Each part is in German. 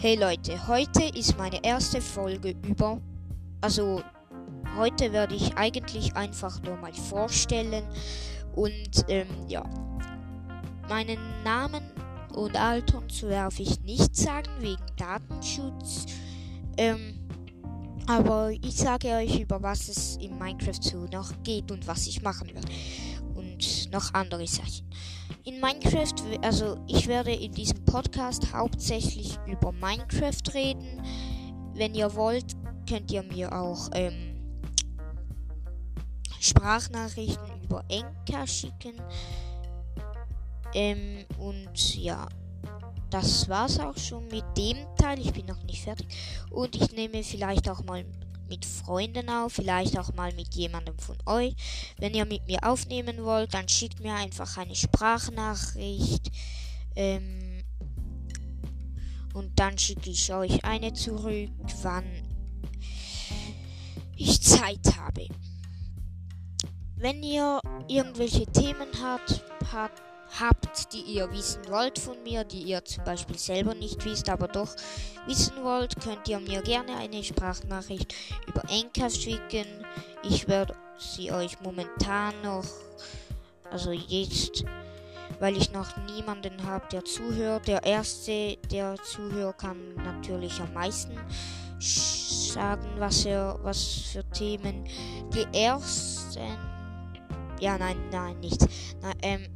Hey Leute, heute ist meine erste Folge über. Also, heute werde ich eigentlich einfach nur mal vorstellen. Und ähm, ja, meinen Namen und Alter und so darf ich nicht sagen wegen Datenschutz. Ähm, aber ich sage euch, über was es in Minecraft so noch geht und was ich machen werde. Und noch andere Sachen in Minecraft, also ich werde in diesem Podcast hauptsächlich über Minecraft reden. Wenn ihr wollt, könnt ihr mir auch ähm, Sprachnachrichten über Enka schicken. Ähm, und ja, das war's auch schon mit dem Teil. Ich bin noch nicht fertig. Und ich nehme vielleicht auch mal mit Freunden auf, vielleicht auch mal mit jemandem von euch. Wenn ihr mit mir aufnehmen wollt, dann schickt mir einfach eine Sprachnachricht. Ähm, und dann schicke ich euch eine zurück, wann ich Zeit habe. Wenn ihr irgendwelche Themen habt, habt habt, die ihr wissen wollt von mir, die ihr zum Beispiel selber nicht wisst, aber doch wissen wollt, könnt ihr mir gerne eine Sprachnachricht über Enker schicken. Ich werde sie euch momentan noch, also jetzt, weil ich noch niemanden habe, der zuhört. Der erste, der zuhört, kann natürlich am meisten sagen, was er, was für Themen. Die ersten, ja, nein, nein, nicht. Na, ähm,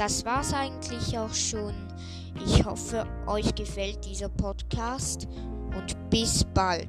das war's eigentlich auch schon. Ich hoffe, euch gefällt dieser Podcast und bis bald.